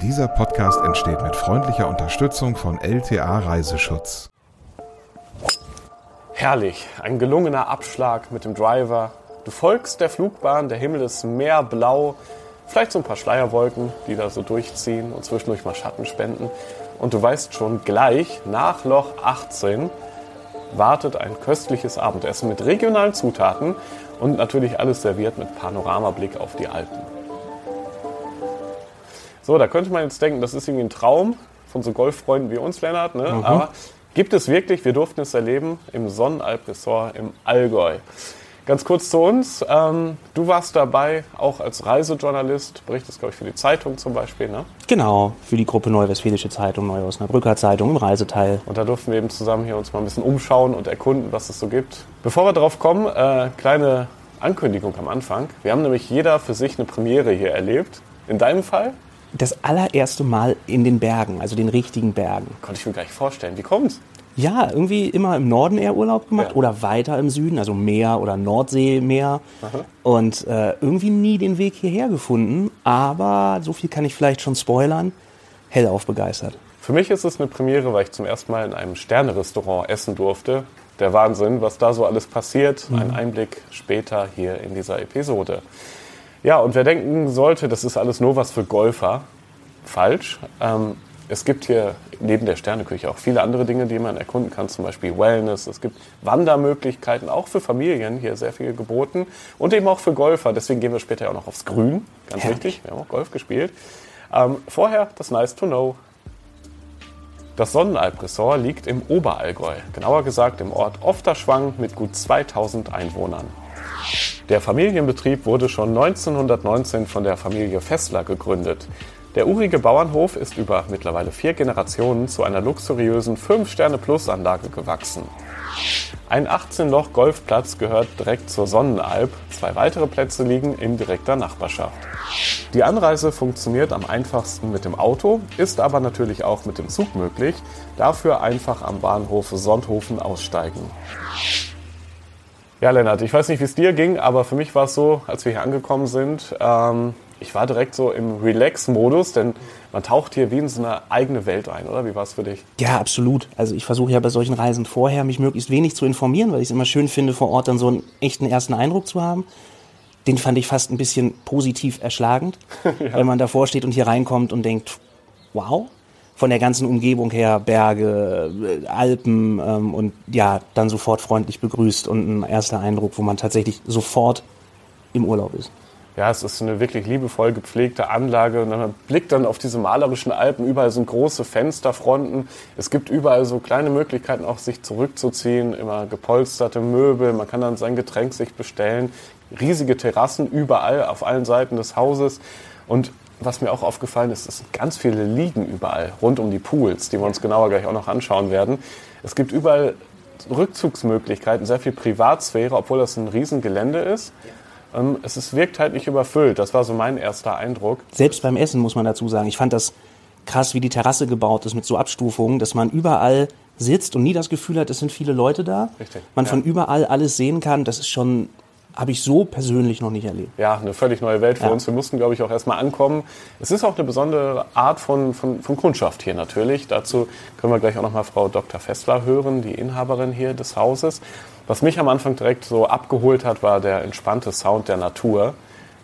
Dieser Podcast entsteht mit freundlicher Unterstützung von LTA Reiseschutz. Herrlich, ein gelungener Abschlag mit dem Driver. Du folgst der Flugbahn, der Himmel ist mehr blau, vielleicht so ein paar Schleierwolken, die da so durchziehen und zwischendurch mal Schatten spenden. Und du weißt schon gleich, nach Loch 18 wartet ein köstliches Abendessen mit regionalen Zutaten und natürlich alles serviert mit Panoramablick auf die Alpen. So, da könnte man jetzt denken, das ist irgendwie ein Traum von so Golffreunden wie uns, Lennart. Ne? Mhm. Aber gibt es wirklich, wir durften es erleben, im Sonnenalp-Ressort im Allgäu. Ganz kurz zu uns. Ähm, du warst dabei, auch als Reisejournalist, berichtest, glaube ich, für die Zeitung zum Beispiel, ne? Genau, für die Gruppe Neue Westfälische Zeitung, Neue Osnabrücker Zeitung im Reiseteil. Und da durften wir eben zusammen hier uns mal ein bisschen umschauen und erkunden, was es so gibt. Bevor wir darauf kommen, äh, kleine Ankündigung am Anfang. Wir haben nämlich jeder für sich eine Premiere hier erlebt. In deinem Fall? Das allererste Mal in den Bergen, also den richtigen Bergen. Konnte ich mir gar nicht vorstellen. Wie kommt's? Ja, irgendwie immer im Norden eher Urlaub gemacht ja. oder weiter im Süden, also Meer oder Nordseemeer. Aha. Und äh, irgendwie nie den Weg hierher gefunden. Aber so viel kann ich vielleicht schon spoilern. Hellauf begeistert. Für mich ist es eine Premiere, weil ich zum ersten Mal in einem Sternerestaurant essen durfte. Der Wahnsinn, was da so alles passiert. Mhm. Ein Einblick später hier in dieser Episode. Ja, und wer denken sollte, das ist alles nur was für Golfer, falsch. Ähm, es gibt hier neben der Sterneküche auch viele andere Dinge, die man erkunden kann, zum Beispiel Wellness. Es gibt Wandermöglichkeiten, auch für Familien hier sehr viel geboten und eben auch für Golfer. Deswegen gehen wir später ja auch noch aufs Grün, ganz Herrlich. wichtig. Wir haben auch Golf gespielt. Ähm, vorher das Nice to Know. Das Sonnenalp-Ressort liegt im Oberallgäu, genauer gesagt im Ort Ofterschwang mit gut 2000 Einwohnern. Der Familienbetrieb wurde schon 1919 von der Familie Fessler gegründet. Der urige Bauernhof ist über mittlerweile vier Generationen zu einer luxuriösen 5-Sterne-Plus-Anlage gewachsen. Ein 18-Loch-Golfplatz gehört direkt zur Sonnenalp, zwei weitere Plätze liegen in direkter Nachbarschaft. Die Anreise funktioniert am einfachsten mit dem Auto, ist aber natürlich auch mit dem Zug möglich, dafür einfach am Bahnhof Sonthofen aussteigen. Ja, Lennart, ich weiß nicht, wie es dir ging, aber für mich war es so, als wir hier angekommen sind, ähm, ich war direkt so im Relax-Modus, denn man taucht hier wie in so eine eigene Welt ein, oder? Wie war es für dich? Ja, absolut. Also ich versuche ja bei solchen Reisen vorher, mich möglichst wenig zu informieren, weil ich es immer schön finde, vor Ort dann so einen echten ersten Eindruck zu haben. Den fand ich fast ein bisschen positiv erschlagend, ja. wenn man davor steht und hier reinkommt und denkt, wow, von der ganzen Umgebung her, Berge, Alpen ähm, und ja, dann sofort freundlich begrüßt und ein erster Eindruck, wo man tatsächlich sofort im Urlaub ist. Ja, es ist eine wirklich liebevoll gepflegte Anlage und man blickt dann auf diese malerischen Alpen. Überall sind große Fensterfronten. Es gibt überall so kleine Möglichkeiten, auch sich zurückzuziehen. Immer gepolsterte Möbel. Man kann dann sein Getränk sich bestellen. Riesige Terrassen überall auf allen Seiten des Hauses. Und was mir auch aufgefallen ist, es sind ganz viele Liegen überall rund um die Pools, die wir uns genauer gleich auch noch anschauen werden. Es gibt überall Rückzugsmöglichkeiten, sehr viel Privatsphäre, obwohl das ein Riesengelände ist. Ähm, es ist, wirkt halt nicht überfüllt. Das war so mein erster Eindruck. Selbst beim Essen muss man dazu sagen. Ich fand das krass, wie die Terrasse gebaut ist mit so Abstufungen, dass man überall sitzt und nie das Gefühl hat, es sind viele Leute da. Richtig. Man ja. von überall alles sehen kann. Das ist schon habe ich so persönlich noch nicht erlebt. Ja, eine völlig neue Welt für ja. uns. Wir mussten, glaube ich, auch erstmal ankommen. Es ist auch eine besondere Art von, von, von Kundschaft hier natürlich. Dazu können wir gleich auch nochmal Frau Dr. Fessler hören, die Inhaberin hier des Hauses. Was mich am Anfang direkt so abgeholt hat, war der entspannte Sound der Natur,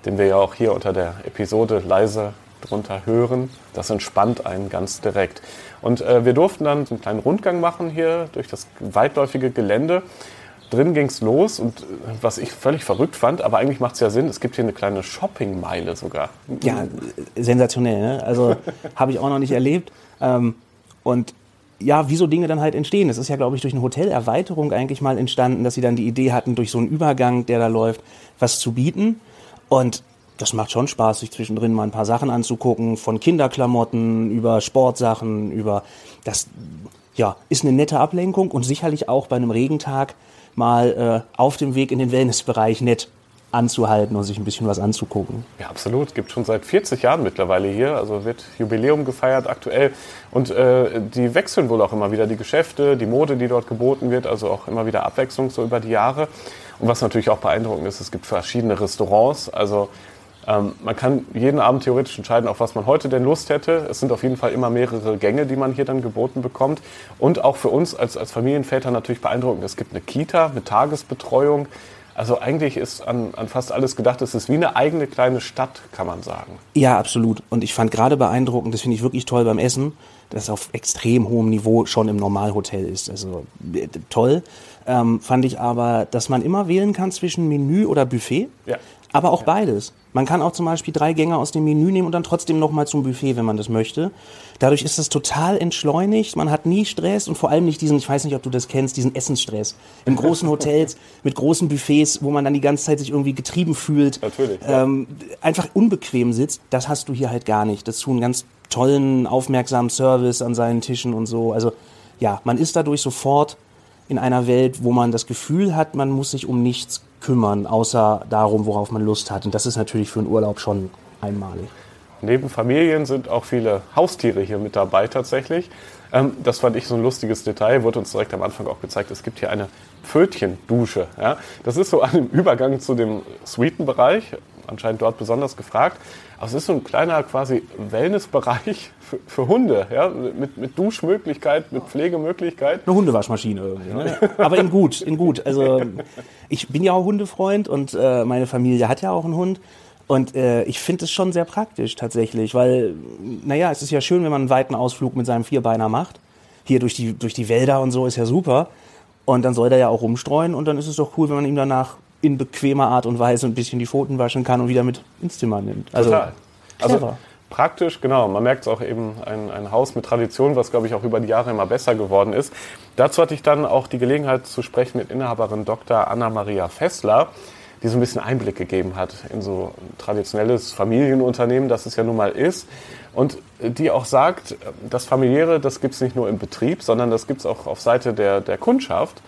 den wir ja auch hier unter der Episode leise drunter hören. Das entspannt einen ganz direkt. Und äh, wir durften dann so einen kleinen Rundgang machen hier durch das weitläufige Gelände drin ging es los und äh, was ich völlig verrückt fand, aber eigentlich macht es ja Sinn, es gibt hier eine kleine Shoppingmeile sogar. Ja, sensationell. Ne? Also habe ich auch noch nicht erlebt. Ähm, und ja, wie so Dinge dann halt entstehen. Das ist ja, glaube ich, durch eine Hotelerweiterung eigentlich mal entstanden, dass sie dann die Idee hatten, durch so einen Übergang, der da läuft, was zu bieten. Und das macht schon Spaß, sich zwischendrin mal ein paar Sachen anzugucken, von Kinderklamotten über Sportsachen, über das, ja, ist eine nette Ablenkung und sicherlich auch bei einem Regentag mal äh, auf dem Weg in den Wellnessbereich nett anzuhalten und sich ein bisschen was anzugucken. Ja, absolut. Gibt schon seit 40 Jahren mittlerweile hier. Also wird Jubiläum gefeiert aktuell. Und äh, die wechseln wohl auch immer wieder die Geschäfte, die Mode, die dort geboten wird. Also auch immer wieder Abwechslung so über die Jahre. Und was natürlich auch beeindruckend ist, es gibt verschiedene Restaurants. Also Ähm, man kann jeden Abend theoretisch entscheiden, auf was man heute denn Lust hätte. Es sind auf jeden Fall immer mehrere Gänge, die man hier dann geboten bekommt. Und auch für uns als, als Familienväter natürlich beeindruckend. Es gibt eine Kita mit Tagesbetreuung. Also eigentlich ist an, an fast alles gedacht. Es ist wie eine eigene kleine Stadt, kann man sagen. Ja, absolut. Und ich fand gerade beeindruckend, das finde ich wirklich toll beim Essen, dass es auf extrem hohem Niveau schon im Normalhotel ist. Also äh, toll. Ähm, fand ich aber, dass man immer wählen kann zwischen Menü oder Buffet. Ja. Aber auch ja. beides. Man kann auch zum Beispiel drei Gänge aus dem Menü nehmen und dann trotzdem nochmal zum Buffet, wenn man das möchte. Dadurch ist das total entschleunigt. Man hat nie Stress und vor allem nicht diesen, ich weiß nicht, ob du das kennst, diesen Essensstress. In großen Hotels mit großen Buffets, wo man dann die ganze Zeit sich irgendwie getrieben fühlt. Natürlich. Ähm, einfach unbequem sitzt. Das hast du hier halt gar nicht. Das tun ganz tollen, aufmerksamen Service an seinen Tischen und so. Also ja, man ist dadurch sofort in einer Welt, wo man das Gefühl hat, man muss sich um nichts kümmern, außer darum, worauf man Lust hat. Und das ist natürlich für einen Urlaub schon einmalig. Neben Familien sind auch viele Haustiere hier mit dabei tatsächlich. Ähm, das fand ich so ein lustiges Detail, wurde uns direkt am Anfang auch gezeigt. Es gibt hier eine Pfötchendusche. Das ist so an dem Übergang zu dem Suitenbereich, anscheinend dort besonders gefragt. Aber es ist so ein kleiner quasi Wellnessbereich für, für Hunde, ja? mit, mit Duschmöglichkeit, mit Pflegemöglichkeit. Eine Hundewaschmaschine irgendwie. Ne? Aber in gut, in gut. Also ich bin ja auch Hundefreund und äh, meine Familie hat ja auch einen Hund. Und äh, ich finde es schon sehr praktisch tatsächlich, weil, naja, es ist ja schön, wenn man einen weiten Ausflug mit seinem Vierbeiner macht. Hier durch die, durch die Wälder und so ist ja super. Und dann soll der ja auch rumstreuen und dann ist es doch cool, wenn man ihm danach in bequemer Art und Weise ein bisschen die Pfoten waschen kann und wieder mit ins Zimmer nimmt. Also, Total. Also praktisch, genau. Man merkt es auch eben, ein, ein Haus mit Tradition, was, glaube ich, auch über die Jahre immer besser geworden ist. Dazu hatte ich dann auch die Gelegenheit zu sprechen mit Inhaberin Dr. Anna-Maria Fessler, die so ein bisschen Einblick gegeben hat in so ein traditionelles Familienunternehmen, das es ja nun mal ist. Und die auch sagt, das Familiäre, das gibt es nicht nur im Betrieb, sondern das gibt es auch auf Seite der, der Kundschaft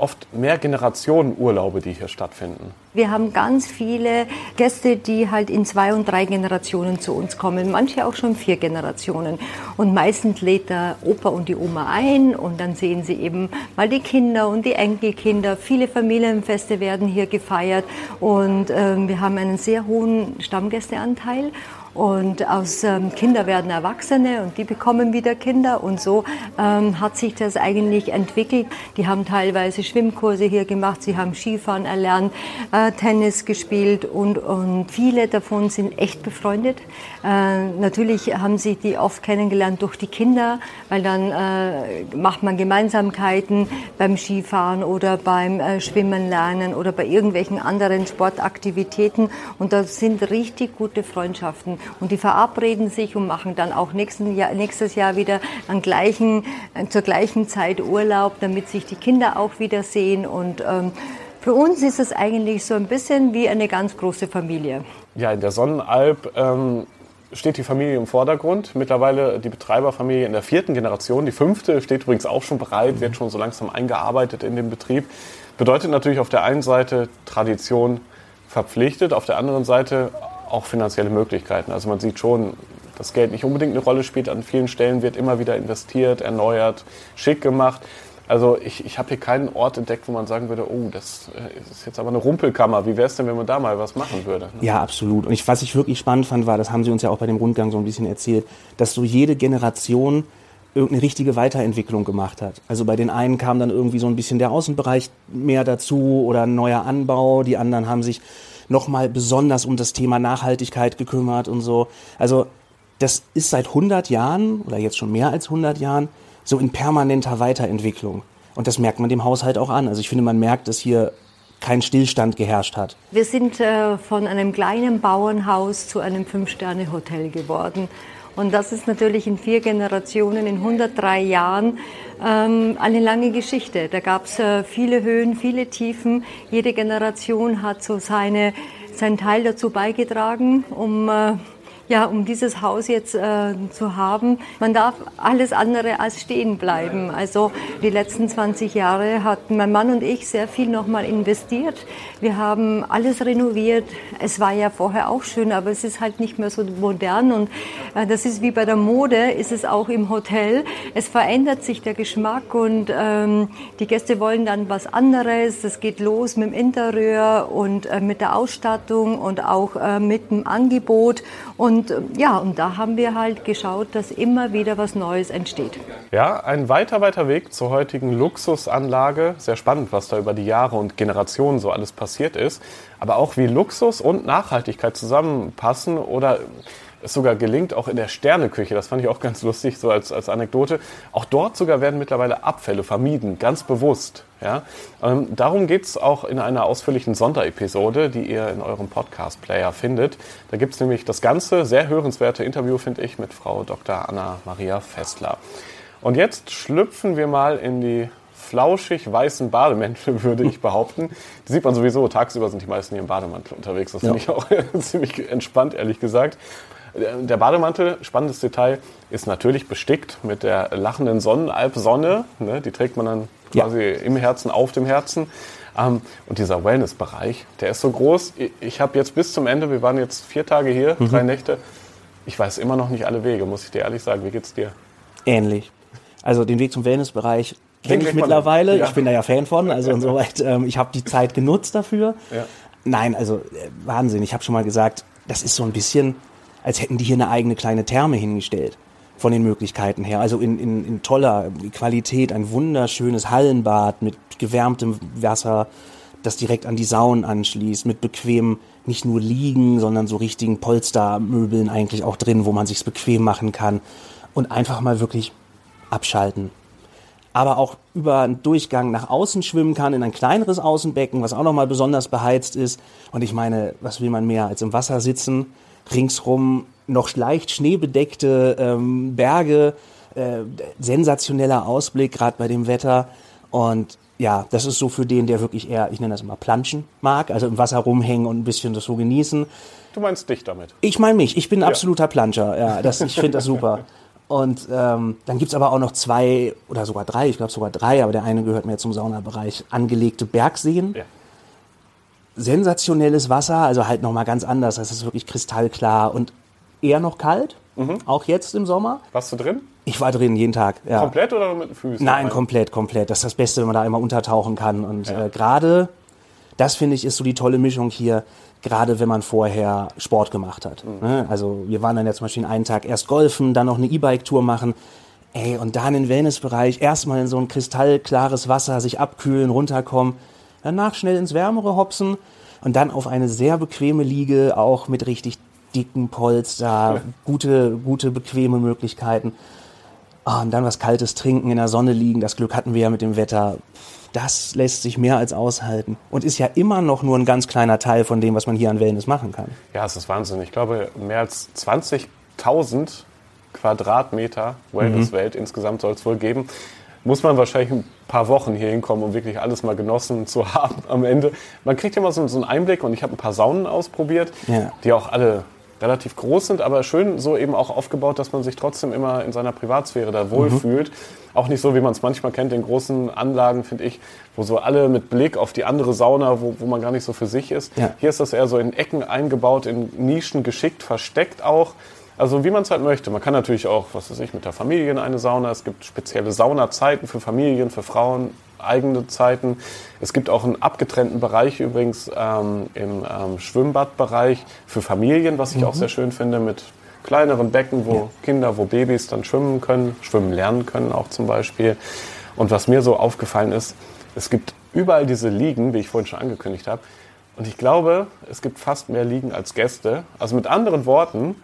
oft mehr Generationen Urlaube, die hier stattfinden. Wir haben ganz viele Gäste, die halt in zwei und drei Generationen zu uns kommen, manche auch schon vier Generationen. Und meistens lädt der Opa und die Oma ein und dann sehen sie eben mal die Kinder und die Enkelkinder. Viele Familienfeste werden hier gefeiert und äh, wir haben einen sehr hohen Stammgästeanteil. Und aus ähm, Kinder werden Erwachsene und die bekommen wieder Kinder. Und so ähm, hat sich das eigentlich entwickelt. Die haben teilweise Schwimmkurse hier gemacht, sie haben Skifahren erlernt, äh, Tennis gespielt und, und viele davon sind echt befreundet. Äh, natürlich haben sie die oft kennengelernt durch die Kinder, weil dann äh, macht man Gemeinsamkeiten beim Skifahren oder beim äh, Schwimmen lernen oder bei irgendwelchen anderen Sportaktivitäten. Und das sind richtig gute Freundschaften. Und die verabreden sich und machen dann auch nächsten Jahr, nächstes Jahr wieder an gleichen, äh, zur gleichen Zeit Urlaub, damit sich die Kinder auch wiedersehen. Und ähm, für uns ist es eigentlich so ein bisschen wie eine ganz große Familie. Ja, in der Sonnenalb ähm, steht die Familie im Vordergrund. Mittlerweile die Betreiberfamilie in der vierten Generation. Die fünfte steht übrigens auch schon bereit, wird schon so langsam eingearbeitet in den Betrieb. Bedeutet natürlich auf der einen Seite Tradition verpflichtet, auf der anderen Seite auch finanzielle Möglichkeiten. Also man sieht schon, dass Geld nicht unbedingt eine Rolle spielt. An vielen Stellen wird immer wieder investiert, erneuert, schick gemacht. Also ich, ich habe hier keinen Ort entdeckt, wo man sagen würde, oh, das äh, ist jetzt aber eine Rumpelkammer. Wie wäre es denn, wenn man da mal was machen würde? Ja, absolut. Und ich, was ich wirklich spannend fand, war, das haben Sie uns ja auch bei dem Rundgang so ein bisschen erzählt, dass so jede Generation irgendeine richtige Weiterentwicklung gemacht hat. Also bei den einen kam dann irgendwie so ein bisschen der Außenbereich mehr dazu oder ein neuer Anbau. Die anderen haben sich nochmal besonders um das Thema Nachhaltigkeit gekümmert und so. Also das ist seit 100 Jahren oder jetzt schon mehr als 100 Jahren so in permanenter Weiterentwicklung. Und das merkt man dem Haushalt auch an. Also ich finde, man merkt, dass hier kein Stillstand geherrscht hat. Wir sind äh, von einem kleinen Bauernhaus zu einem Fünf-Sterne-Hotel geworden. Und das ist natürlich in vier Generationen, in 103 Jahren ähm, eine lange Geschichte. Da gab es äh, viele Höhen, viele Tiefen. Jede Generation hat so seine, seinen Teil dazu beigetragen, um äh, ja, um dieses Haus jetzt äh, zu haben, man darf alles andere als stehen bleiben. Also die letzten 20 Jahre hat mein Mann und ich sehr viel nochmal investiert. Wir haben alles renoviert. Es war ja vorher auch schön, aber es ist halt nicht mehr so modern und äh, das ist wie bei der Mode, ist es auch im Hotel. Es verändert sich der Geschmack und ähm, die Gäste wollen dann was anderes. Das geht los mit dem Interieur und äh, mit der Ausstattung und auch äh, mit dem Angebot und und äh, ja, und da haben wir halt geschaut, dass immer wieder was Neues entsteht. Ja, ein weiter, weiter Weg zur heutigen Luxusanlage. Sehr spannend, was da über die Jahre und Generationen so alles passiert ist. Aber auch wie Luxus und Nachhaltigkeit zusammenpassen oder es sogar gelingt, auch in der Sterneküche, das fand ich auch ganz lustig, so als, als Anekdote, auch dort sogar werden mittlerweile Abfälle vermieden, ganz bewusst. Ja? Ähm, darum geht's auch in einer ausführlichen Sonderepisode, die ihr in eurem Podcast-Player findet. Da gibt's nämlich das ganze sehr hörenswerte Interview, finde ich, mit Frau Dr. Anna-Maria Festler. Und jetzt schlüpfen wir mal in die flauschig weißen Bademäntel, würde ich behaupten. Die sieht man sowieso. Tagsüber sind die meisten hier im Bademantel unterwegs. Das ja. finde ich auch ziemlich entspannt, ehrlich gesagt. Der Bademantel, spannendes Detail, ist natürlich bestickt mit der lachenden Sonnenalpsonne. Ne? Die trägt man dann quasi ja. im Herzen, auf dem Herzen. Ähm, und dieser Wellnessbereich, der ist so groß. Ich habe jetzt bis zum Ende, wir waren jetzt vier Tage hier, mhm. drei Nächte. Ich weiß immer noch nicht alle Wege, muss ich dir ehrlich sagen. Wie geht's dir? Ähnlich. Also den Weg zum Wellnessbereich kenne ich mittlerweile. Ja. Ich bin da ja Fan von. Also insoweit, ähm, ich habe die Zeit genutzt dafür. Ja. Nein, also äh, Wahnsinn. Ich habe schon mal gesagt, das ist so ein bisschen als hätten die hier eine eigene kleine Therme hingestellt von den Möglichkeiten her. Also in, in, in toller Qualität, ein wunderschönes Hallenbad mit gewärmtem Wasser, das direkt an die Saunen anschließt, mit bequem nicht nur liegen, sondern so richtigen Polstermöbeln eigentlich auch drin, wo man sich's bequem machen kann und einfach mal wirklich abschalten. Aber auch über einen Durchgang nach außen schwimmen kann, in ein kleineres Außenbecken, was auch nochmal besonders beheizt ist. Und ich meine, was will man mehr als im Wasser sitzen? Ringsrum noch leicht schneebedeckte ähm, Berge, äh, sensationeller Ausblick, gerade bei dem Wetter. Und ja, das ist so für den, der wirklich eher, ich nenne das immer Planschen mag, also im Wasser rumhängen und ein bisschen das so genießen. Du meinst dich damit? Ich meine mich, ich bin ein ja. absoluter Planscher, ja, das, ich finde das super. Und ähm, dann gibt's aber auch noch zwei oder sogar drei, ich glaube sogar drei, aber der eine gehört mehr zum Saunabereich, angelegte Bergseen. Ja sensationelles Wasser, also halt nochmal ganz anders. Das ist wirklich kristallklar und eher noch kalt, mhm. auch jetzt im Sommer. Warst du drin? Ich war drin jeden Tag. Ja. Komplett oder mit den Füßen? Nein, komplett, komplett. Das ist das Beste, wenn man da immer untertauchen kann. Und ja. äh, gerade, das finde ich, ist so die tolle Mischung hier, gerade wenn man vorher Sport gemacht hat. Mhm. Ne? Also wir waren dann jetzt zum Beispiel einen Tag erst golfen, dann noch eine E-Bike-Tour machen. Ey, und dann im Wellnessbereich erstmal in so ein kristallklares Wasser sich abkühlen, runterkommen danach schnell ins Wärmere hopsen und dann auf eine sehr bequeme Liege, auch mit richtig dicken Polster, ja. gute, gute, bequeme Möglichkeiten. Oh, und dann was Kaltes trinken, in der Sonne liegen, das Glück hatten wir ja mit dem Wetter. Das lässt sich mehr als aushalten und ist ja immer noch nur ein ganz kleiner Teil von dem, was man hier an Wellness machen kann. Ja, es ist Wahnsinn. Ich glaube, mehr als 20.000 Quadratmeter Wellnesswelt mhm. insgesamt soll es wohl geben muss man wahrscheinlich ein paar Wochen hier hinkommen, um wirklich alles mal genossen zu haben am Ende. Man kriegt ja mal so, so einen Einblick und ich habe ein paar Saunen ausprobiert, ja. die auch alle relativ groß sind, aber schön so eben auch aufgebaut, dass man sich trotzdem immer in seiner Privatsphäre da wohlfühlt. Mhm. Auch nicht so, wie man es manchmal kennt in großen Anlagen, finde ich, wo so alle mit Blick auf die andere Sauna, wo, wo man gar nicht so für sich ist. Ja. Hier ist das eher so in Ecken eingebaut, in Nischen geschickt, versteckt auch. Also wie man es halt möchte. Man kann natürlich auch, was weiß ich, mit der Familie in eine Sauna. Es gibt spezielle Saunazeiten für Familien, für Frauen, eigene Zeiten. Es gibt auch einen abgetrennten Bereich übrigens ähm, im ähm, Schwimmbadbereich für Familien, was ich mhm. auch sehr schön finde, mit kleineren Becken, wo ja. Kinder, wo Babys dann schwimmen können, schwimmen lernen können auch zum Beispiel. Und was mir so aufgefallen ist, es gibt überall diese Liegen, wie ich vorhin schon angekündigt habe. Und ich glaube, es gibt fast mehr Liegen als Gäste. Also mit anderen Worten,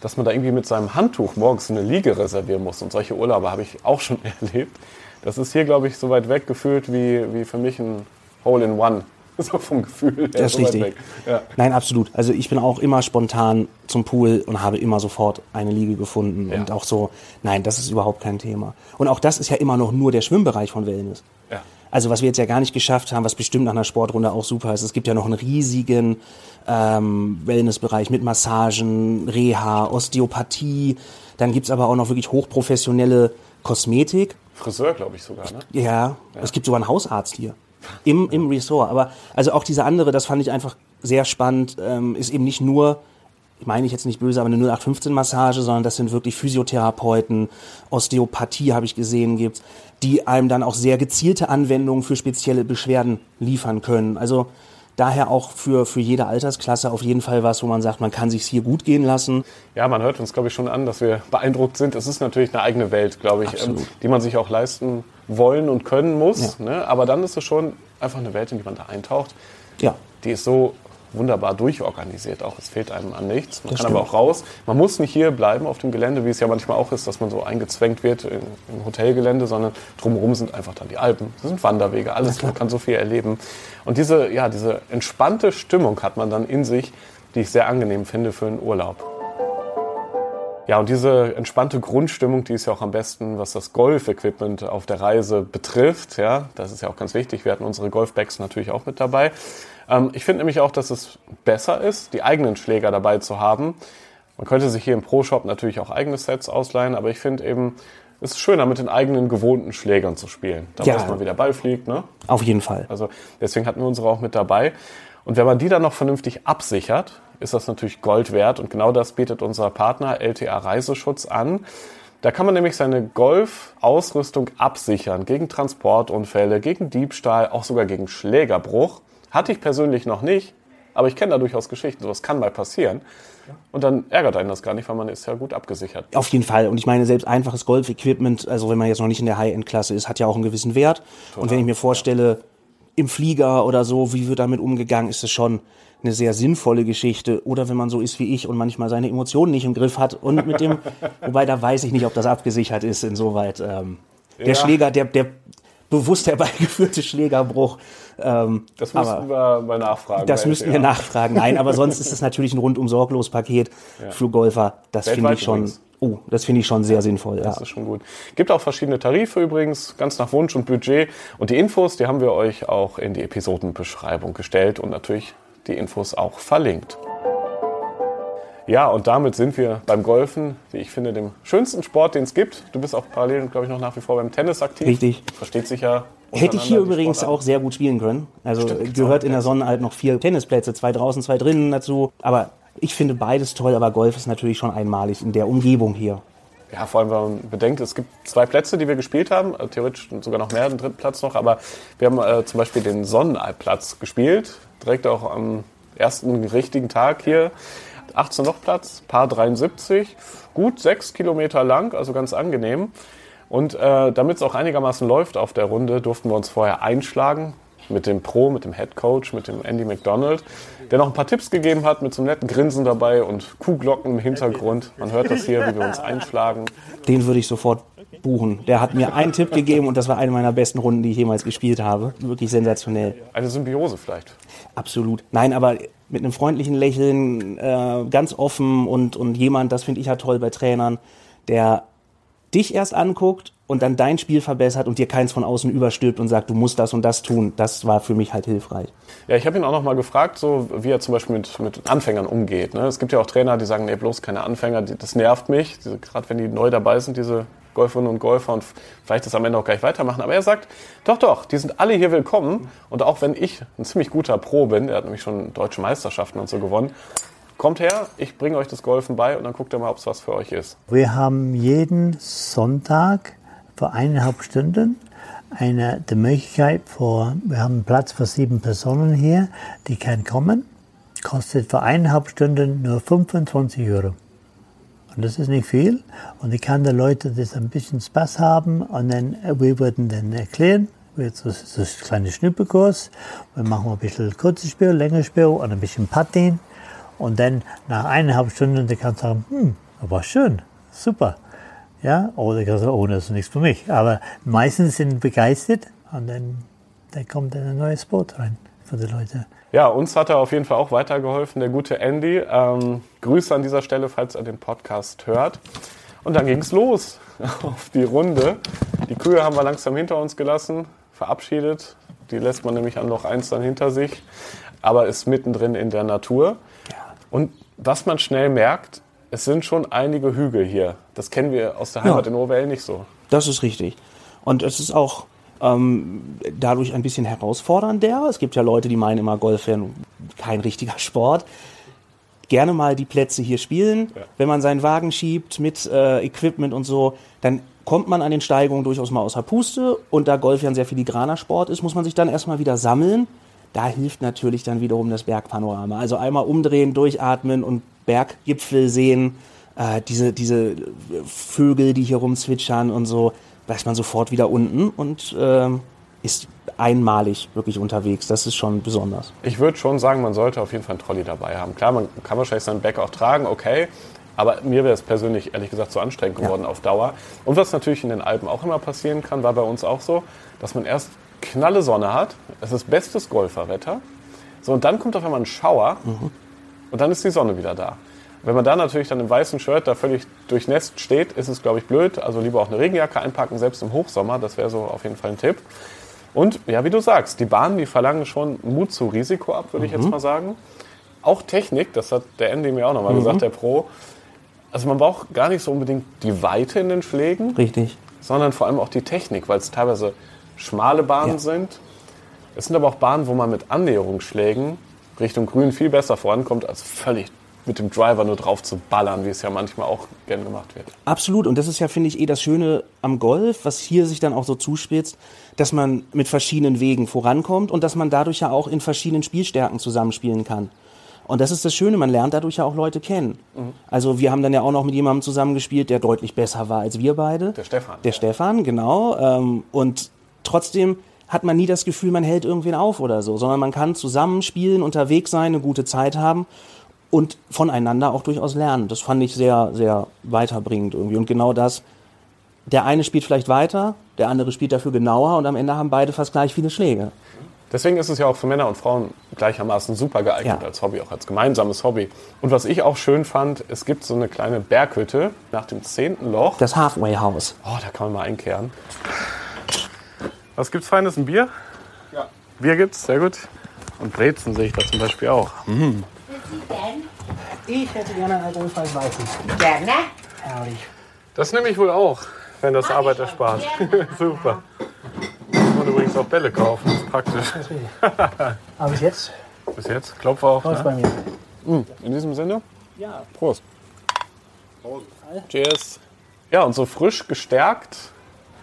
dass man da irgendwie mit seinem Handtuch morgens eine Liege reservieren muss. Und solche Urlaube habe ich auch schon erlebt. Das ist hier, glaube ich, so weit weg gefühlt wie, wie für mich ein Hole in One. So vom Gefühl her. Das ist so richtig. Ja. Nein, absolut. Also ich bin auch immer spontan zum Pool und habe immer sofort eine Liege gefunden. Ja. Und auch so, nein, das ist überhaupt kein Thema. Und auch das ist ja immer noch nur der Schwimmbereich von Wellness. Also was wir jetzt ja gar nicht geschafft haben, was bestimmt nach einer Sportrunde auch super ist, es gibt ja noch einen riesigen ähm, Wellnessbereich mit Massagen, Reha, Osteopathie. Dann gibt's aber auch noch wirklich hochprofessionelle Kosmetik. Friseur, glaube ich sogar, ne? Ja, ja, es gibt sogar einen Hausarzt hier. Im, Im Resort. Aber also auch diese andere, das fand ich einfach sehr spannend, ähm, ist eben nicht nur, meine ich jetzt nicht böse, aber eine 0815-Massage, sondern das sind wirklich Physiotherapeuten, Osteopathie habe ich gesehen, gibt's, die einem dann auch sehr gezielte Anwendungen für spezielle Beschwerden liefern können. Also daher auch für, für jede Altersklasse auf jeden Fall was, wo man sagt, man kann sich hier gut gehen lassen. Ja, man hört uns, glaube ich, schon an, dass wir beeindruckt sind. Es ist natürlich eine eigene Welt, glaube ich, ähm, die man sich auch leisten wollen und können muss. Ja. Ne? Aber dann ist es schon einfach eine Welt, in die man da eintaucht. Ja. Die ist so wunderbar durchorganisiert auch. Es fehlt einem an nichts. Man Das kann aber stimmt. auch raus. Man muss nicht hier bleiben auf dem Gelände, wie es ja manchmal auch ist, dass man so eingezwängt wird in- im Hotelgelände, sondern drumherum sind einfach dann die Alpen. Das sind Wanderwege, alles. Man kann so viel erleben. Und diese, ja, diese entspannte Stimmung hat man dann in sich, die ich sehr angenehm finde für einen Urlaub. Ja, und diese entspannte Grundstimmung, die ist ja auch am besten, was das Golf-Equipment auf der Reise betrifft. Ja, das ist ja auch ganz wichtig. Wir hatten unsere Golfbags natürlich auch mit dabei. Ähm, ich finde nämlich auch, dass es besser ist, die eigenen Schläger dabei zu haben. Man könnte sich hier im Pro-Shop natürlich auch eigene Sets ausleihen, aber ich finde eben, es ist schöner, mit den eigenen gewohnten Schlägern zu spielen. Da Ja. weiß man, wie der Ball fliegt, ne? Auf jeden Fall. Also deswegen hatten wir unsere auch mit dabei. Und wenn man die dann noch vernünftig absichert, ist das natürlich Gold wert. Und genau das bietet unser Partner LTA Reiseschutz an. Da kann man nämlich seine Golf-Ausrüstung absichern gegen Transportunfälle, gegen Diebstahl, auch sogar gegen Schlägerbruch. Hatte ich persönlich noch nicht, aber ich kenne da durchaus Geschichten. Sowas kann mal passieren. Und dann ärgert einen das gar nicht, weil man ist ja gut abgesichert. Auf jeden Fall. Und ich meine, selbst einfaches Golf-Equipment, also wenn man jetzt noch nicht in der High-End-Klasse ist, hat ja auch einen gewissen Wert. Und wenn ich mir vorstelle, im Flieger oder so, wie wird damit umgegangen, ist es schon eine sehr sinnvolle Geschichte. Oder wenn man so ist wie ich und manchmal seine Emotionen nicht im Griff hat und mit dem, wobei da weiß ich nicht, ob das abgesichert ist, insoweit. Ähm, der Ja. Schläger, der, der bewusst herbeigeführte Schlägerbruch. Ähm, Das müssten wir mal nachfragen. das müssten wir nachfragen. Nein, aber sonst ist es natürlich ein rundum sorglos Paket für Golfer. Das finde ich schon, übrigens. oh, das finde ich schon sehr sinnvoll. Ja. Das ist schon gut. Gibt auch verschiedene Tarife übrigens, ganz nach Wunsch und Budget. Und die Infos, die haben wir euch auch in die Episodenbeschreibung gestellt und natürlich die Infos auch verlinkt. Ja, und damit sind wir beim Golfen, wie ich finde, dem schönsten Sport, den es gibt. Du bist auch parallel, glaube ich, noch nach wie vor beim Tennis aktiv. Richtig. Versteht sich ja. Hätte ich hier übrigens auch sehr gut spielen können. Also gibt's gehört in der Sonnenalp noch vier Tennisplätze, zwei draußen, zwei drinnen dazu. Aber ich finde beides toll, aber Golf ist natürlich schon einmalig in der Umgebung hier. Ja, vor allem, wenn man bedenkt, es gibt zwei Plätze, die wir gespielt haben, äh, theoretisch sogar noch mehr, einen dritten Platz noch, aber wir haben äh, zum Beispiel den Sonnenalpplatz gespielt, direkt auch am ersten richtigen Tag hier. 18 Loch Platz, Paar 73, gut sechs Kilometer lang, also ganz angenehm. Und äh, damit es auch einigermaßen läuft auf der Runde, durften wir uns vorher einschlagen mit dem Pro, mit dem Head Coach, mit dem Andy McDonald, der noch ein paar Tipps gegeben hat mit so einem netten Grinsen dabei und Kuhglocken im Hintergrund. Man hört das hier, wie wir uns einschlagen. Den würde ich sofort buchen. Der hat mir einen Tipp gegeben und das war eine meiner besten Runden, die ich jemals gespielt habe. Wirklich sensationell. Eine Symbiose vielleicht. Absolut. Nein, aber mit einem freundlichen Lächeln, äh, ganz offen und, und jemand, das finde ich ja toll bei Trainern, der dich erst anguckt und dann dein Spiel verbessert und dir keins von außen überstülpt und sagt, du musst das und das tun. Das war für mich halt hilfreich. Ja, ich habe ihn auch noch mal gefragt, so wie er zum Beispiel mit, mit Anfängern umgeht. Ne? Es gibt ja auch Trainer, die sagen, nee, bloß keine Anfänger, das nervt mich. Gerade wenn die neu dabei sind, diese Golferinnen und Golfer und vielleicht das am Ende auch gleich weitermachen. Aber er sagt, doch, doch, die sind alle hier willkommen. Und auch wenn ich ein ziemlich guter Pro bin, er hat nämlich schon deutsche Meisterschaften und so gewonnen, kommt her, ich bringe euch das Golfen bei und dann guckt ihr mal, ob es was für euch ist. Wir haben jeden Sonntag für eineinhalb Stunden eine, die Möglichkeit für, wir haben Platz für sieben Personen hier, die können kommen. Kostet für eineinhalb Stunden nur 25 Euro. Und das ist nicht viel. Und ich kann den Leuten das ein bisschen Spaß haben und dann, wir würden dann erklären, so, so ein kleiner Schnupperkurs. Wir machen ein bisschen kurzes Spiel, längeres Spiel und ein bisschen Patin. Und dann nach eineinhalb Stunden, der kann sagen, hm, war schön, super. Ja, oder ich kann sagen, oh, das ist nichts für mich. Aber meistens sind begeistert und dann, dann kommt dann ein neues Sport rein für die Leute. Ja, uns hat er auf jeden Fall auch weitergeholfen, der gute Andy. Ähm, Grüße an dieser Stelle, falls er den Podcast hört. Und dann ging's los auf die Runde. Die Kühe haben wir langsam hinter uns gelassen. verabschiedet. Die lässt man nämlich an Loch 1 dann hinter sich, aber ist mittendrin in der Natur. Und was man schnell merkt, es sind schon einige Hügel hier. Das kennen wir aus der Heimat Ja. in OWL nicht so. Das ist richtig. Und es ist auch ähm, dadurch ein bisschen herausfordernder. Es gibt ja Leute, die meinen immer, Golf wäre kein richtiger Sport. Gerne mal die Plätze hier spielen. Ja. Wenn man seinen Wagen schiebt mit äh, Equipment und so, dann kommt man an den Steigungen durchaus mal außer Puste. Und da Golf ja ein sehr filigraner Sport ist, muss man sich dann erstmal wieder sammeln. Da hilft natürlich dann wiederum das Bergpanorama. Also einmal umdrehen, durchatmen und Berggipfel sehen. Äh, diese, diese Vögel, die hier rumzwitschern und so, da ist man sofort wieder unten und ähm, ist einmalig wirklich unterwegs. Das ist schon besonders. Ich würde schon sagen, man sollte auf jeden Fall einen Trolley dabei haben. Klar, man kann wahrscheinlich seinen Bag auch tragen, okay. Aber mir wäre es persönlich ehrlich gesagt zu anstrengend geworden auf Dauer. Und was natürlich in den Alpen auch immer passieren kann, war bei uns auch so, dass man erst knalle Sonne hat. Es ist bestes Golferwetter. So, und dann kommt auf einmal ein Schauer und dann ist die Sonne wieder da. Wenn man da natürlich dann im weißen Shirt da völlig durchnässt steht, ist es, glaube ich, blöd. Also lieber auch eine Regenjacke einpacken, selbst im Hochsommer. Das wäre so auf jeden Fall ein Tipp. Und ja, wie du sagst, die Bahnen, die verlangen schon Mut zu Risiko ab, würde ich jetzt mal sagen. Auch Technik, das hat der Andy mir auch nochmal gesagt, der Pro. Also man braucht gar nicht so unbedingt die Weite in den Schlägen, Richtig. sondern vor allem auch die Technik, weil es teilweise schmale Bahnen Ja. sind. Es sind aber auch Bahnen, wo man mit Annäherungsschlägen Richtung Grün viel besser vorankommt, als völlig mit dem Driver nur drauf zu ballern, wie es ja manchmal auch gern gemacht wird. Absolut. Und das ist ja, finde ich, eh das Schöne am Golf, was hier sich dann auch so zuspitzt, dass man mit verschiedenen Wegen vorankommt und dass man dadurch ja auch in verschiedenen Spielstärken zusammenspielen kann. Und das ist das Schöne, man lernt dadurch ja auch Leute kennen. Also wir haben dann ja auch noch mit jemandem zusammengespielt, der deutlich besser war als wir beide. Der Stefan. Der Stefan, genau. Ähm, und trotzdem hat man nie das Gefühl, man hält irgendwen auf oder so, sondern man kann zusammenspielen, unterwegs sein, eine gute Zeit haben und voneinander auch durchaus lernen. Das fand ich sehr, sehr weiterbringend irgendwie. Und genau das, der eine spielt vielleicht weiter, der andere spielt dafür genauer und am Ende haben beide fast gleich viele Schläge. Deswegen ist es ja auch für Männer und Frauen gleichermaßen super geeignet Ja. als Hobby, auch als gemeinsames Hobby. Und was ich auch schön fand, es gibt so eine kleine Berghütte nach dem zehnten Loch. Das Halfway House. Oh, da kann man mal einkehren. Was gibt's Feines? Ein Bier? Ja. Bier gibt's, sehr gut. Und Brezen sehe ich da zum Beispiel auch. Ich hätte gerne ein alkoholfreies Weißen. Gerne. Herrlich. Das nehme ich wohl auch, wenn das Arbeit erspart. super. Kann man übrigens auch Bälle kaufen, ist praktisch. Aber bis jetzt Bis jetzt, Klopf auf. läuft Ne? bei mir. In diesem Sinne, Ja. Prost. Cheers. Ja, und so frisch gestärkt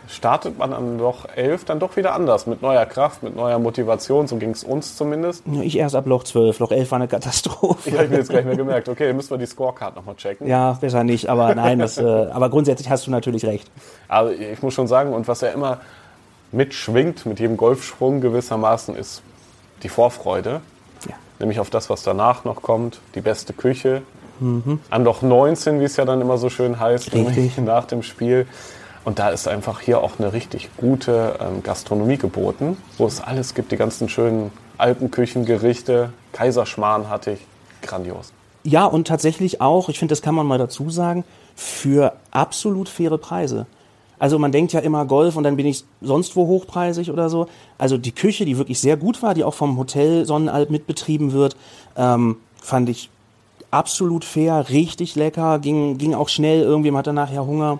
startet man an Loch 11 dann doch wieder anders. Mit neuer Kraft, mit neuer Motivation. So ging es uns zumindest. Ja, Ich erst ab Loch 12. Loch 11 war eine Katastrophe. Ich habe mir jetzt gleich mehr gemerkt. Okay, müssen wir die Scorecard nochmal checken. Ja, besser nicht, aber nein, das, äh, aber grundsätzlich hast du natürlich recht. Aber ich muss schon sagen, und was ja immer mitschwingt mit jedem Golfschwung gewissermaßen, ist die Vorfreude. Ja. Nämlich auf das, was danach noch kommt. Die beste Küche. An Loch 19, wie es ja dann immer so schön heißt, nach dem Spiel. Und da ist einfach hier auch eine richtig gute ähm, Gastronomie geboten, wo es alles gibt, die ganzen schönen Alpenküchengerichte. Kaiserschmarrn hatte ich. Grandios. Ja, und tatsächlich auch, ich finde, das kann man mal dazu sagen, für absolut faire Preise. Also man denkt ja immer Golf und dann bin ich sonst wo hochpreisig oder so. Also die Küche, die wirklich sehr gut war, die auch vom Hotel Sonnenalp mitbetrieben wird, ähm, fand ich absolut fair, richtig lecker, ging, ging auch schnell, irgendwie man hatte nachher Hunger.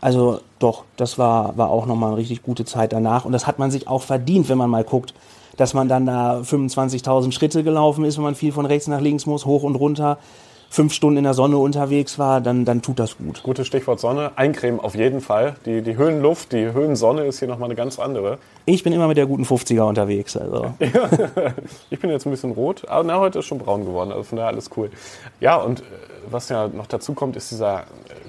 Also doch, das war, war auch nochmal eine richtig gute Zeit danach und das hat man sich auch verdient, wenn man mal guckt, dass man dann da 25.000 Schritte gelaufen ist, wenn man viel von rechts nach links muss, hoch und runter, fünf Stunden in der Sonne unterwegs war, dann, dann tut das gut. Gutes Stichwort Sonne. Eincremen auf jeden Fall. Die, die Höhenluft, die Höhensonne ist hier nochmal eine ganz andere. Ich bin immer mit der guten 50er unterwegs, also. Ich bin jetzt ein bisschen rot, aber na, heute ist schon braun geworden, also von daher alles cool. Ja, und äh, was ja noch dazu kommt, ist dieser äh,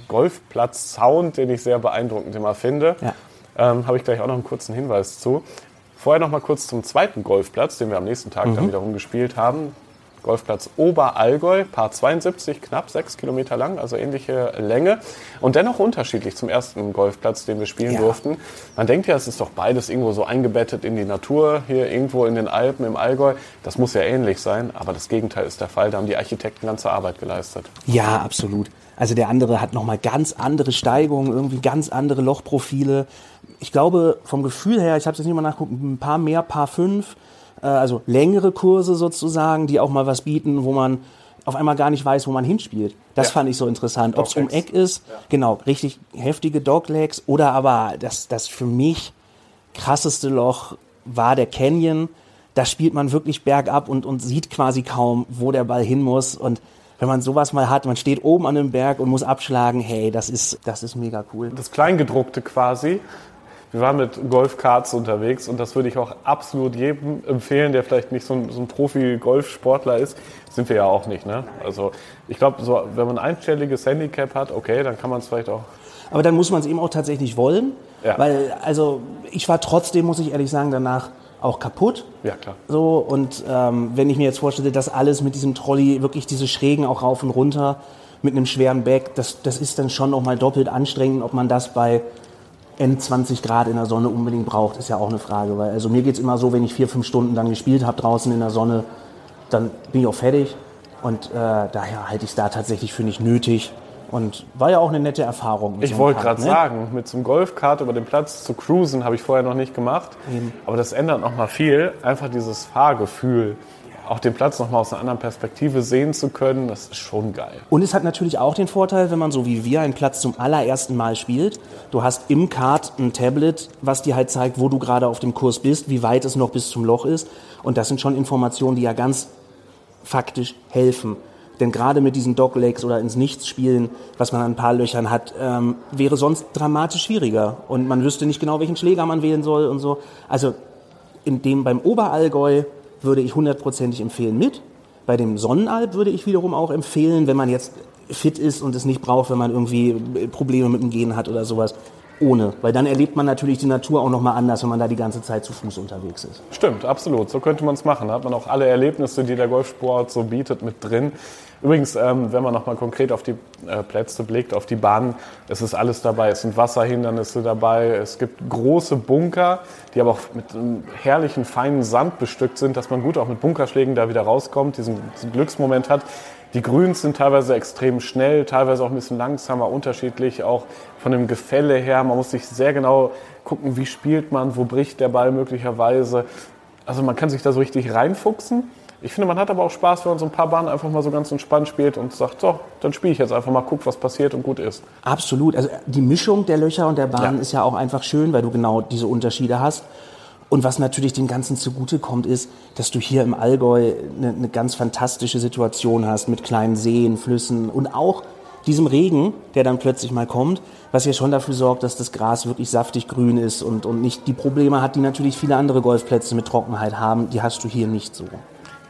Golfplatz-Sound, den ich sehr beeindruckend immer finde. Ja. Ähm, Habe ich gleich auch noch einen kurzen Hinweis zu. Vorher noch mal kurz zum zweiten Golfplatz, den wir am nächsten Tag dann wiederum gespielt haben. Golfplatz Oberallgäu, Paar 72, knapp sechs Kilometer lang, also ähnliche Länge. Und dennoch unterschiedlich zum ersten Golfplatz, den wir spielen Ja. durften. Man denkt ja, es ist doch beides irgendwo so eingebettet in die Natur, hier irgendwo in den Alpen im Allgäu. Das muss ja ähnlich sein, aber das Gegenteil ist der Fall. Da haben die Architekten ganze Arbeit geleistet. Ja, absolut. Also der andere hat nochmal ganz andere Steigungen, irgendwie ganz andere Lochprofile. Ich glaube, vom Gefühl her, ich habe jetzt nicht mal nachguckt, ein paar mehr, paar fünf, äh, also längere Kurse sozusagen, die auch mal was bieten, wo man auf einmal gar nicht weiß, wo man hinspielt. Das Ja. fand ich so interessant. Ob es um. Eck ist, genau, richtig heftige Doglegs oder aber das, das für mich krasseste Loch war der Canyon. Da spielt man wirklich bergab und, und sieht quasi kaum, wo der Ball hin muss. Und wenn man sowas mal hat, man steht oben an einem Berg und muss abschlagen, hey, das ist, das ist mega cool. das Kleingedruckte quasi. Wir waren mit Golfkarts unterwegs und das würde ich auch absolut jedem empfehlen, der vielleicht nicht so ein, so ein Profi-Golfsportler ist. Sind wir ja auch nicht, ne? Also ich glaube, so, wenn man ein einstelliges Handicap hat, okay, dann kann man es vielleicht auch. Aber dann muss man es eben auch tatsächlich wollen. Ja. Weil, also, ich war trotzdem, muss ich ehrlich sagen, danach auch kaputt. Ja, klar. So, und ähm, wenn ich mir jetzt vorstelle, dass alles mit diesem Trolley, wirklich diese Schrägen auch rauf und runter, mit einem schweren Bag, das, das ist dann schon nochmal doppelt anstrengend, ob man das bei N20 Grad in der Sonne unbedingt braucht, ist ja auch eine Frage. Weil, also mir geht's immer so, wenn ich vier, fünf Stunden dann gespielt habe draußen in der Sonne, dann bin ich auch fertig. Und äh, daher halte ich es da tatsächlich für nicht nötig. Und war ja auch eine nette Erfahrung. so Ich einem wollte gerade ne? sagen, mit so einem Golfkart über den Platz zu cruisen, habe ich vorher noch nicht gemacht. Aber das ändert nochmal viel. Einfach dieses Fahrgefühl, auch den Platz nochmal aus einer anderen Perspektive sehen zu können, das ist schon geil. Und es hat natürlich auch den Vorteil, wenn man so wie wir einen Platz zum allerersten Mal spielt. Du hast im Kart ein Tablet, was dir halt zeigt, wo du gerade auf dem Kurs bist, wie weit es noch bis zum Loch ist. Und das sind schon Informationen, die ja ganz faktisch helfen. Denn gerade mit diesen Doglegs oder ins Nichts spielen, was man an ein paar Löchern hat, ähm, wäre sonst dramatisch schwieriger. Und man wüsste nicht genau, welchen Schläger man wählen soll und so. Also in dem beim Oberallgäu würde ich hundertprozentig empfehlen mit. Bei dem Sonnenalb würde ich wiederum auch empfehlen, wenn man jetzt fit ist und es nicht braucht, wenn man irgendwie Probleme mit dem Gehen hat oder sowas, ohne. Weil dann erlebt man natürlich die Natur auch nochmal anders, wenn man da die ganze Zeit zu Fuß unterwegs ist. Stimmt, absolut. So könnte man es machen. Da hat man auch alle Erlebnisse, die der Golfsport so bietet, mit drin. Übrigens, ähm, wenn man nochmal konkret auf die äh, Plätze blickt, auf die Bahnen, es ist alles dabei. Es sind Wasserhindernisse dabei, es gibt große Bunker, die aber auch mit einem herrlichen, feinen Sand bestückt sind, dass man gut auch mit Bunkerschlägen da wieder rauskommt, diesen, diesen Glücksmoment hat. Die Grüns sind teilweise extrem schnell, teilweise auch ein bisschen langsamer, unterschiedlich, auch von dem Gefälle her. Man muss sich sehr genau gucken, wie spielt man, wo bricht der Ball möglicherweise. Also man kann sich da so richtig reinfuchsen. Ich finde, man hat aber auch Spaß, wenn man so ein paar Bahnen einfach mal so ganz entspannt spielt und sagt, so, dann spiele ich jetzt einfach mal, guck, was passiert und gut ist. Absolut. Also die Mischung der Löcher und der Bahnen Ja. ist ja auch einfach schön, weil du genau diese Unterschiede hast. Und was natürlich dem Ganzen zugute kommt, ist, dass du hier im Allgäu eine, eine ganz fantastische Situation hast mit kleinen Seen, Flüssen und auch diesem Regen, der dann plötzlich mal kommt, was ja schon dafür sorgt, dass das Gras wirklich saftig grün ist und, und nicht die Probleme hat, die natürlich viele andere Golfplätze mit Trockenheit haben. Die hast du hier nicht so.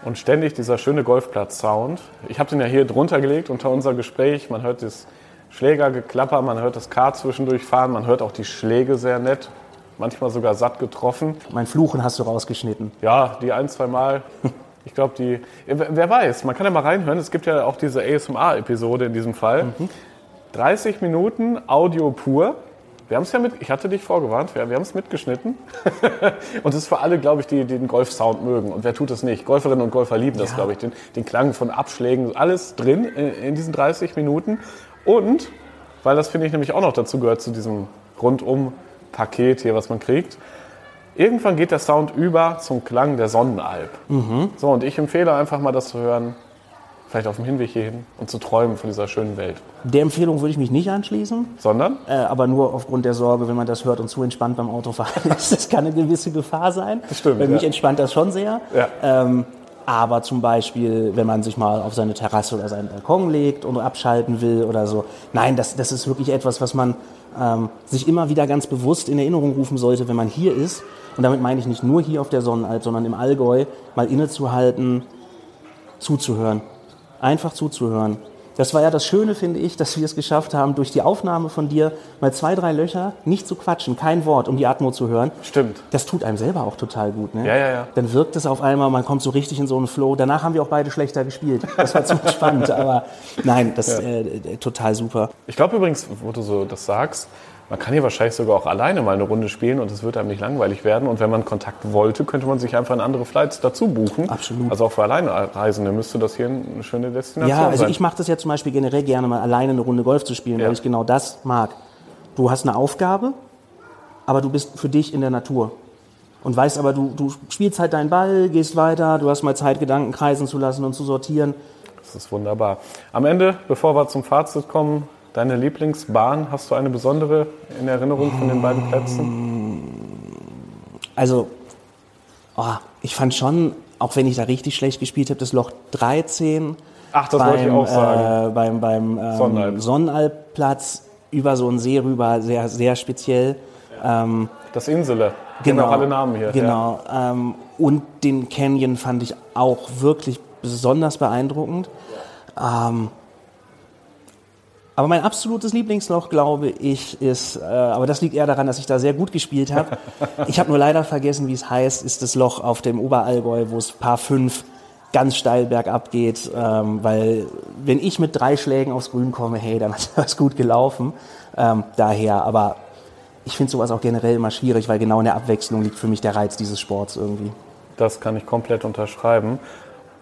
Und ständig dieser schöne Golfplatz-Sound. Ich habe den ja hier drunter gelegt unter unser Gespräch. Man hört das Schlägergeklapper, man hört das Kart zwischendurch fahren, man hört auch die Schläge sehr nett. Manchmal sogar satt getroffen. Mein Fluchen hast du rausgeschnitten. Ja, die ein, zwei Mal. Ich glaube, die. Wer wer weiß, man kann ja mal reinhören. Es gibt ja auch diese ASMR-Episode in diesem Fall. 30 Minuten Audio pur. Wir haben es ja mit, ich hatte dich vorgewarnt, wir, wir haben es mitgeschnitten. und es ist für alle, glaube ich, die, die den Golfsound mögen. Und wer tut es nicht? Golferinnen und Golfer lieben das, Ja. glaube ich. Den, den Klang von Abschlägen, alles drin in, in diesen 30 Minuten. Und, weil das finde ich nämlich auch noch dazu gehört, zu diesem Rundum-Paket hier, was man kriegt, Irgendwann geht der Sound über zum Klang der Sonnenalb. So, und ich empfehle einfach mal das zu hören, vielleicht auf dem Hinweg hierhin und zu träumen von dieser schönen Welt. Der Empfehlung würde ich mich nicht anschließen. Sondern, Äh, aber nur aufgrund der Sorge, wenn man das hört und zu entspannt beim Autofahren ist, das kann eine gewisse Gefahr sein. Das stimmt, Bei mich ja. entspannt das schon sehr. Ja. Ähm, aber zum Beispiel, wenn man sich mal auf seine Terrasse oder seinen Balkon legt und abschalten will oder so. Nein, das, das ist wirklich etwas, was man ähm, sich immer wieder ganz bewusst in Erinnerung rufen sollte, wenn man hier ist. Und damit meine ich nicht nur hier auf der Sonnenalp, sondern im Allgäu mal innezuhalten, zuzuhören. Einfach zuzuhören. Das war ja das Schöne, finde ich, dass wir es geschafft haben, durch die Aufnahme von dir mal zwei, drei Löcher nicht zu quatschen, kein Wort, um die Atmo zu hören. Stimmt. Das tut einem selber auch total gut. Ne? Ja, ja, ja. Dann wirkt es auf einmal, man kommt so richtig in so einen Flow. Danach haben wir auch beide schlechter gespielt. Das war zu spannend, aber nein, das äh, äh, total super. Ich glaube übrigens, wo du so das sagst, man kann hier wahrscheinlich sogar auch alleine mal eine Runde spielen und es wird einem nicht langweilig werden. Und wenn man Kontakt wollte, könnte man sich einfach in andere Flights dazu buchen. Absolut. Also auch für Alleinreisende müsste das hier eine schöne Destination Ja, also sein. ich mache das ja zum Beispiel generell gerne mal alleine eine Runde Golf zu spielen, Ja. weil ich genau das mag. Du hast eine Aufgabe, aber du bist für dich in der Natur. Und weißt aber, du, du spielst halt deinen Ball, gehst weiter, du hast mal Zeit, Gedanken kreisen zu lassen und zu sortieren. Das ist wunderbar. Am Ende, bevor wir zum Fazit kommen, deine Lieblingsbahn, hast du eine besondere in Erinnerung von den beiden Plätzen? Also, oh, ich fand schon, auch wenn ich da richtig schlecht gespielt habe, das Loch 13 Ach, das beim, wollte ich auch sagen. Äh, beim beim ähm, Sonnenalp. Sonnenalpplatz über so einen See rüber, sehr, sehr speziell. Ähm, Das Insele. Auch alle Namen hier. Genau. Ähm, und den Canyon fand ich auch wirklich besonders beeindruckend. Ähm, aber mein absolutes Lieblingsloch, glaube ich, ist, äh, aber das liegt eher daran, dass ich da sehr gut gespielt habe. ich habe nur leider vergessen, wie es heißt, ist das Loch auf dem Oberallgäu, wo es Paar 5 ganz steil bergab geht, ähm, weil wenn ich mit drei Schlägen aufs Grün komme, hey, dann ist das gut gelaufen. Ähm, daher, aber ich finde sowas auch generell immer schwierig, weil genau in der Abwechslung liegt für mich der Reiz dieses Sports irgendwie. Das kann ich komplett unterschreiben.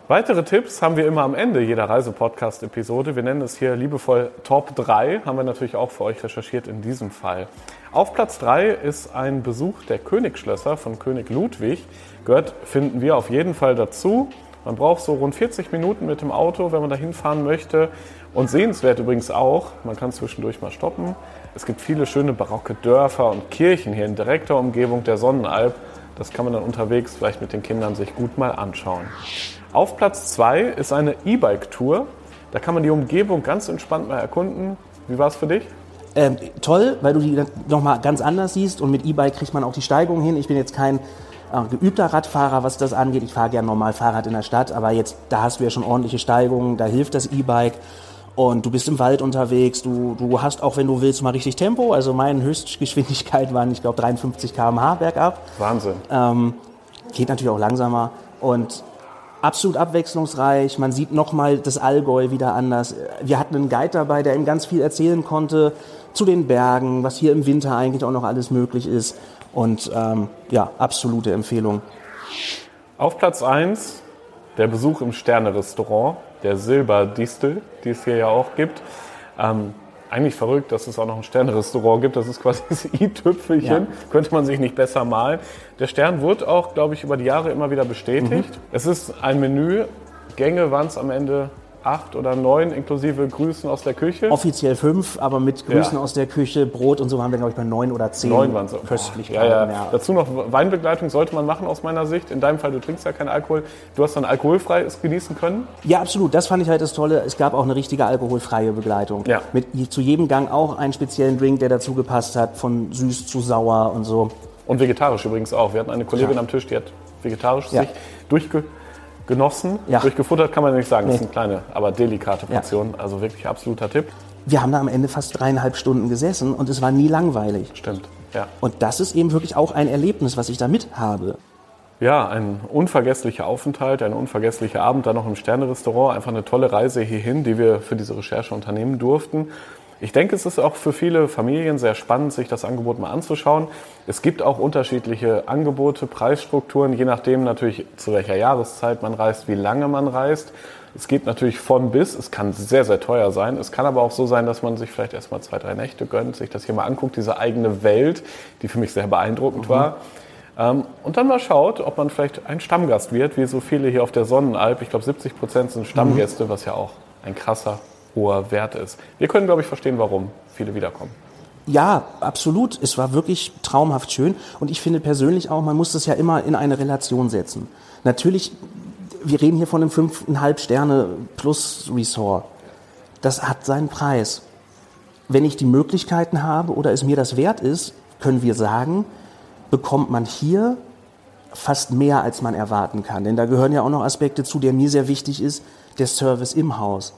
Weitere Tipps haben wir immer am Ende jeder Reise-Podcast-Episode. Wir nennen es hier liebevoll Top 3, haben wir natürlich auch für euch recherchiert in diesem Fall. Auf Platz 3 ist ein Besuch der Königsschlösser von König Ludwig. Gehört, finden wir auf jeden Fall dazu. Man braucht so rund 40 Minuten mit dem Auto, wenn man da hinfahren möchte. Und sehenswert übrigens auch, man kann zwischendurch mal stoppen. Es gibt viele schöne barocke Dörfer und Kirchen hier in direkter Umgebung der Sonnenalb. Das kann man dann unterwegs vielleicht mit den Kindern sich gut mal anschauen. Auf Platz 2 ist eine E-Bike-Tour. Da kann man die Umgebung ganz entspannt mal erkunden. Wie war es für dich? Ähm, toll, weil du die nochmal ganz anders siehst und mit E-Bike kriegt man auch die Steigung hin. Ich bin jetzt kein äh, geübter Radfahrer, was das angeht. Ich fahre gerne normal Fahrrad in der Stadt, aber jetzt, da hast du ja schon ordentliche Steigungen, da hilft das E-Bike. Und du bist im Wald unterwegs, du, du hast auch, wenn du willst, mal richtig Tempo. Also meine Höchstgeschwindigkeit waren, ich glaube, 53 km/h bergab. Wahnsinn. Ähm, geht natürlich auch langsamer und absolut abwechslungsreich. Man sieht nochmal das Allgäu wieder anders. Wir hatten einen Guide dabei, der ihm ganz viel erzählen konnte zu den Bergen, was hier im Winter eigentlich auch noch alles möglich ist. Und ähm, ja, absolute Empfehlung. Auf Platz 1 der Besuch im Sterne-Restaurant, der Silberdistel, die es hier ja auch gibt. Ähm, eigentlich verrückt, dass es auch noch ein Sterne-Restaurant gibt. Das ist quasi das i-Tüpfelchen. Ja. Könnte man sich nicht besser malen. Der Stern wird auch, glaube ich, über die Jahre immer wieder bestätigt. Es ist ein Menü. Gänge waren es am Ende acht oder neun, inklusive Grüßen aus der Küche. Offiziell fünf, aber mit Grüßen Ja. aus der Küche, Brot und so waren wir, glaube ich, bei neun oder zehn Neun waren es. Köstlichkeiten. Ja, ja. Dazu noch Weinbegleitung sollte man machen aus meiner Sicht. In deinem Fall, du trinkst ja keinen Alkohol. Du hast dann alkoholfreies genießen können. Ja, absolut. Das fand ich halt das Tolle. Es gab auch eine richtige alkoholfreie Begleitung. Ja. Mit zu jedem Gang auch einen speziellen Drink, der dazu gepasst hat, von süß zu sauer und so. Und vegetarisch übrigens auch. Wir hatten eine Kollegin Ja. am Tisch, die hat vegetarisch Ja. sich durchgenossen. Ja. Durchgefuttert kann man nicht sagen. Das Nee. sind kleine, aber delikate Ja. Portionen. Also wirklich absoluter Tipp. Wir haben da am Ende fast dreieinhalb Stunden gesessen und es war nie langweilig. Stimmt. Ja. Und das ist eben wirklich auch ein Erlebnis, was ich da mit habe. Ja, ein unvergesslicher Aufenthalt, ein unvergesslicher Abend, dann noch im Sterne-Restaurant. Einfach eine tolle Reise hierhin, die wir für diese Recherche unternehmen durften. Ich denke, es ist auch für viele Familien sehr spannend, sich das Angebot mal anzuschauen. Es gibt auch unterschiedliche Angebote, Preisstrukturen, je nachdem natürlich, zu welcher Jahreszeit man reist, wie lange man reist. Es geht natürlich von bis, es kann sehr, sehr teuer sein. Es kann aber auch so sein, dass man sich vielleicht erstmal zwei, drei Nächte gönnt, sich das hier mal anguckt, diese eigene Welt, die für mich sehr beeindruckend war. Ähm, und dann mal schaut, ob man vielleicht ein Stammgast wird, wie so viele hier auf der Sonnenalp. Ich glaube, 70 Prozent sind Stammgäste, was ja auch ein krasser, hoher Wert ist. Wir können, glaube ich, verstehen, warum viele wiederkommen. Ja, absolut. Es war wirklich traumhaft schön. Und ich finde persönlich auch, man muss das ja immer in eine Relation setzen. Natürlich, wir reden hier von einem 5,5 Sterne plus Resort. Das hat seinen Preis. Wenn ich die Möglichkeiten habe oder es mir das wert ist, können wir sagen, bekommt man hier fast mehr, als man erwarten kann. Denn da gehören ja auch noch Aspekte zu, der mir sehr wichtig ist, der Service im Haus.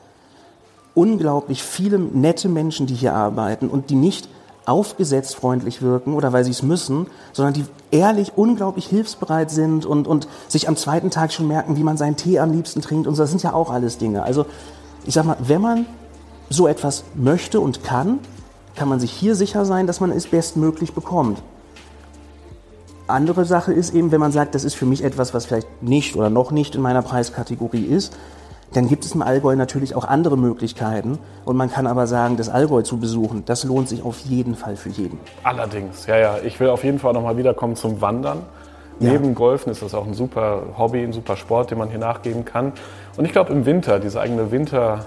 Unglaublich viele nette Menschen, die hier arbeiten und die nicht aufgesetzt freundlich wirken oder weil sie es müssen, sondern die ehrlich unglaublich hilfsbereit sind und, und sich am zweiten Tag schon merken, wie man seinen Tee am liebsten trinkt und so. Das sind ja auch alles Dinge. Also ich sag mal, wenn man so etwas möchte und kann, kann man sich hier sicher sein, dass man es bestmöglich bekommt. Andere Sache ist eben, wenn man sagt, das ist für mich etwas, was vielleicht nicht oder noch nicht in meiner Preiskategorie ist, dann gibt es im Allgäu natürlich auch andere Möglichkeiten. Und man kann aber sagen, das Allgäu zu besuchen, das lohnt sich auf jeden Fall für jeden. Allerdings, ja, ja. Ich will auf jeden Fall nochmal wiederkommen zum Wandern. Ja. Neben Golfen ist das auch ein super Hobby, ein super Sport, den man hier nachgeben kann. Und ich glaube, im Winter, diese eigene Winter-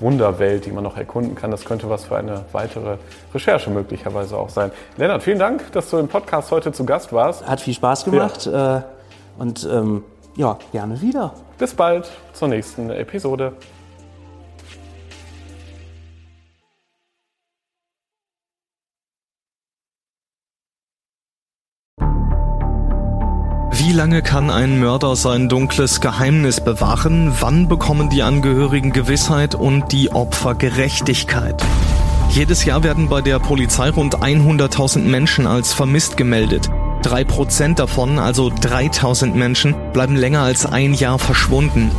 Wunderwelt, die man noch erkunden kann. Das könnte was für eine weitere Recherche möglicherweise auch sein. Lennart, vielen Dank, dass du im Podcast heute zu Gast warst. Hat viel Spaß gemacht ja. Äh, und ähm, ja, gerne wieder. Bis bald zur nächsten Episode. Wie lange kann ein Mörder sein dunkles Geheimnis bewahren? Wann bekommen die Angehörigen Gewissheit und die Opfer Gerechtigkeit? Jedes Jahr werden bei der Polizei rund 100.000 Menschen als vermisst gemeldet. Drei Prozent davon, also 3000 Menschen, bleiben länger als ein Jahr verschwunden.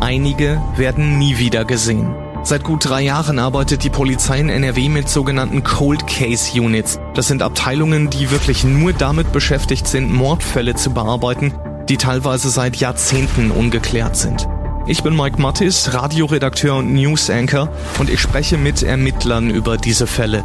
Einige werden nie wieder gesehen. Seit gut drei Jahren arbeitet die Polizei in NRW mit sogenannten Cold Case Units. Das sind Abteilungen, die wirklich nur damit beschäftigt sind, Mordfälle zu bearbeiten, die teilweise seit Jahrzehnten ungeklärt sind. Ich bin Mike Mattis, Radioredakteur und News Anchor und ich spreche mit Ermittlern über diese Fälle.